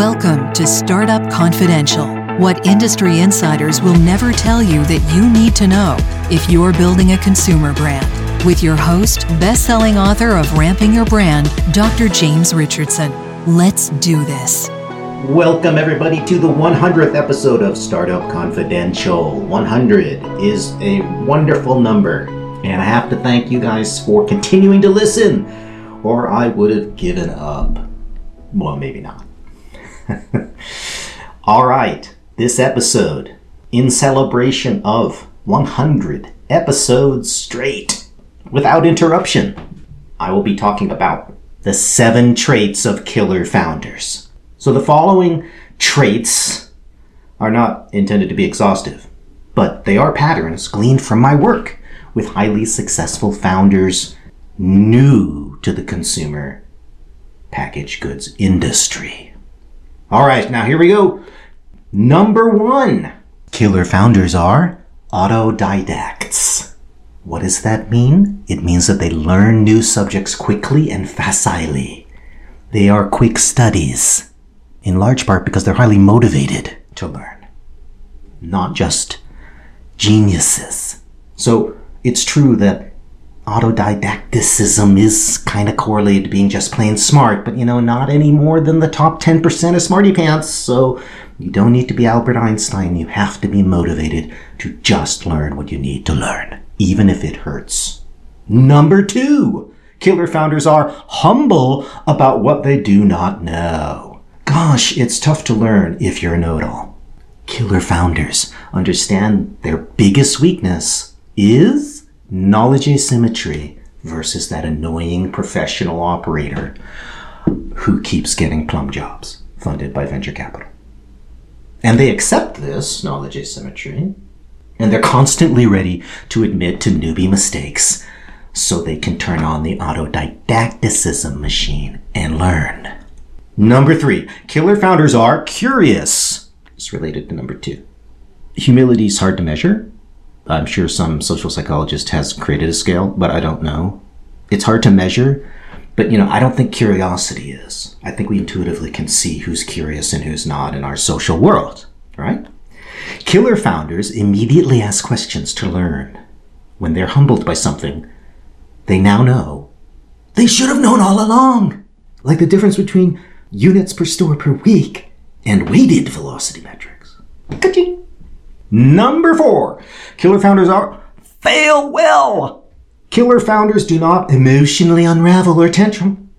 Welcome to Startup Confidential. What industry insiders will never tell you that you need to know if you're building a consumer brand. With your host, best selling author of Ramping Your Brand, Dr. James Richardson. Let's do this. Welcome, everybody, to the 100th episode of Startup Confidential. 100 is a wonderful number, and I have to thank you guys for continuing to listen, or I would have given up. Well, maybe not. All right, this episode, in celebration of 100 episodes straight, without interruption, I will be talking about the seven traits of killer founders. So the following traits are not intended to be exhaustive, but they are patterns gleaned from my work with highly successful founders new to the consumer packaged goods industry. All right, now here we go. Number one killer founders are autodidacts. What does that mean? It means that they learn new subjects quickly and facilely. They are quick studies in large part because they're highly motivated to learn, not just geniuses. So it's true that autodidacticism is kind of correlated to being just plain smart, but you know, not any more than the top 10% of smarty pants. So you don't need to be Albert Einstein. You have to be motivated to just learn what you need to learn, even if it hurts. Number two, killer founders are humble about what they do not know. Gosh, it's tough to learn if you're a know-it-all. Killer founders understand their biggest weakness is knowledge asymmetry versus that annoying professional operator who keeps getting plum jobs funded by venture capital. And they accept this knowledge asymmetry, and they're constantly ready to admit to newbie mistakes so they can turn on the autodidacticism machine and learn. Number three, killer founders are curious. It's related to number two. Humility is hard to measure. I'm sure some social psychologist has created a scale, but I don't know. It's hard to measure, but you know, I don't think curiosity is. I think we intuitively can see who's curious and who's not in our social world, right? Killer founders immediately ask questions to learn. When they're humbled by something, they now know. They should have known all along. Like the difference between units per store per week, and weighted velocity metrics. Ka-ching. Number four, killer founders are fail well. Killer founders do not emotionally unravel or tantrum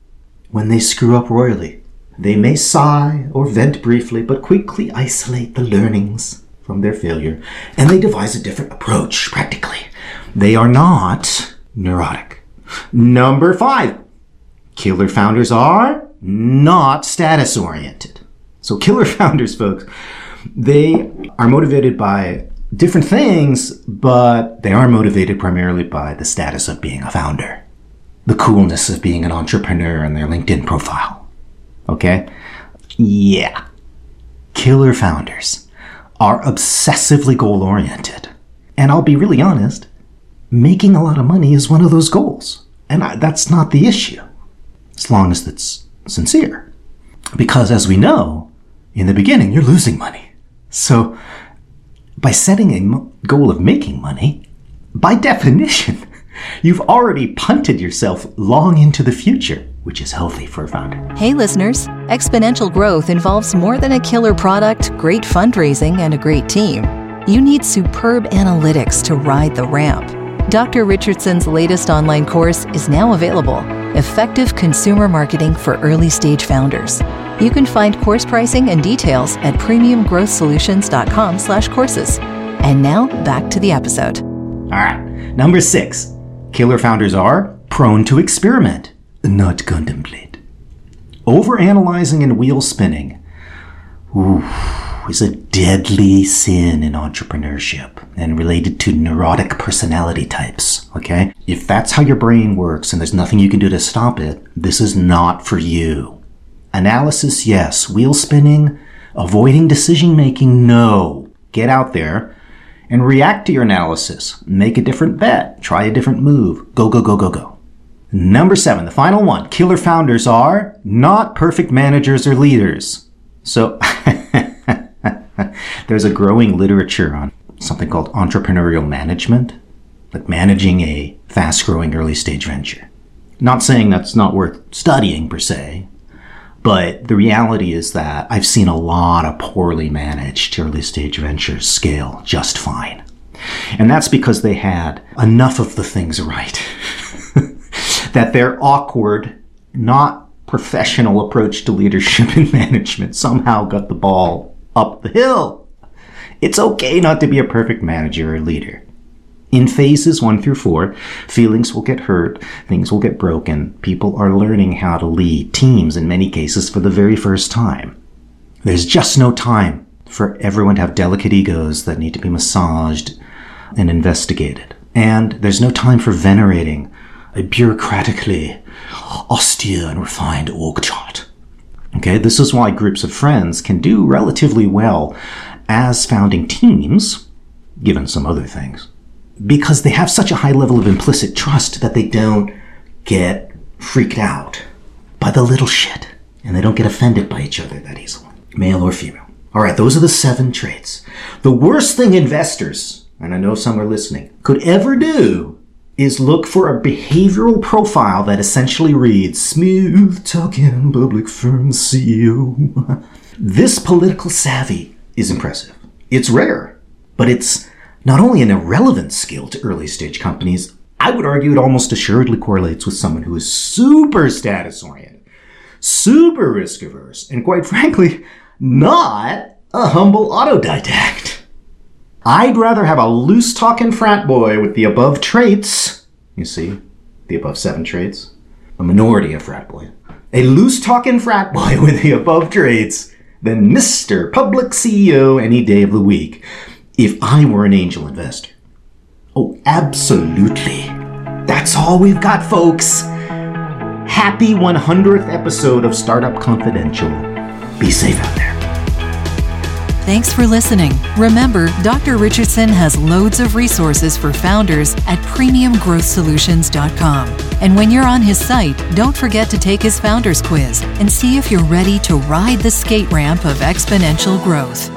when they screw up royally. They may sigh or vent briefly, but quickly isolate the learnings from their failure, and they devise a different approach practically. They are not neurotic. Number five, killer founders are not status oriented. So killer founders, folks, they are motivated by different things, but they are motivated primarily by the status of being a founder, the coolness of being an entrepreneur in their LinkedIn profile. Okay? Yeah. Killer founders are obsessively goal oriented. And I'll be really honest, making a lot of money is one of those goals. And I, that's not the issue, as long as it's sincere. Because as we know, in the beginning, you're losing money. So by setting a goal of making money, by definition, you've already punted yourself long into the future, which is healthy for a founder. Hey, listeners, exponential growth involves more than a killer product, great fundraising, and a great team. You need superb analytics to ride the ramp. Dr. Richardson's latest online course is now available Effective Consumer Marketing for Early Stage Founders. You can find course pricing and details at premiumgrowthsolutions.com slash courses. And now back to the episode. All right. Number six, killer founders are prone to experiment, not contemplate. Overanalyzing and wheel spinning. Ooh is a deadly sin in entrepreneurship and related to neurotic personality types. Okay? If that's how your brain works and there's nothing you can do to stop it, this is not for you. Analysis, yes. Wheel spinning, avoiding decision making, no. Get out there and react to your analysis. Make a different bet. Try a different move. Go, go, go, go, go. Number seven, the final one. Killer founders are not perfect managers or leaders. So there's a growing literature on something called entrepreneurial management, like managing a fast growing early stage venture. Not saying that's not worth studying per se, but the reality is that I've seen a lot of poorly managed early stage ventures scale just fine. And that's because they had enough of the things right. that their awkward, not professional approach to leadership and management somehow got the ball up the hill. It's okay not to be a perfect manager or leader. In phases one through four, feelings will get hurt, things will get broken, people are learning how to lead teams in many cases for the very first time. There's just no time for everyone to have delicate egos that need to be massaged and investigated. And there's no time for venerating a bureaucratically austere and refined org chart. Okay, this is why groups of friends can do relatively well as founding teams, given some other things because they have such a high level of implicit trust that they don't get freaked out by the little shit and they don't get offended by each other that easily, male or female. All right, those are the seven traits. The worst thing investors, and I know some are listening, could ever do is look for a behavioral profile that essentially reads smooth talking public firm CEO. this political savvy is impressive. It's rare, but it's not only an irrelevant skill to early stage companies, I would argue it almost assuredly correlates with someone who is super status oriented, super risk averse, and quite frankly, not a humble autodidact. I'd rather have a loose talking frat boy with the above traits, you see, the above seven traits, a minority of frat boy, a loose talking frat boy with the above traits than Mr. Public CEO any day of the week if I were an angel investor. Oh, absolutely. That's all we've got, folks. Happy 100th episode of Startup Confidential. Be safe out there. Thanks for listening. Remember, Dr. Richardson has loads of resources for founders at premiumgrowthsolutions.com. And when you're on his site, don't forget to take his founders quiz and see if you're ready to ride the skate ramp of exponential growth.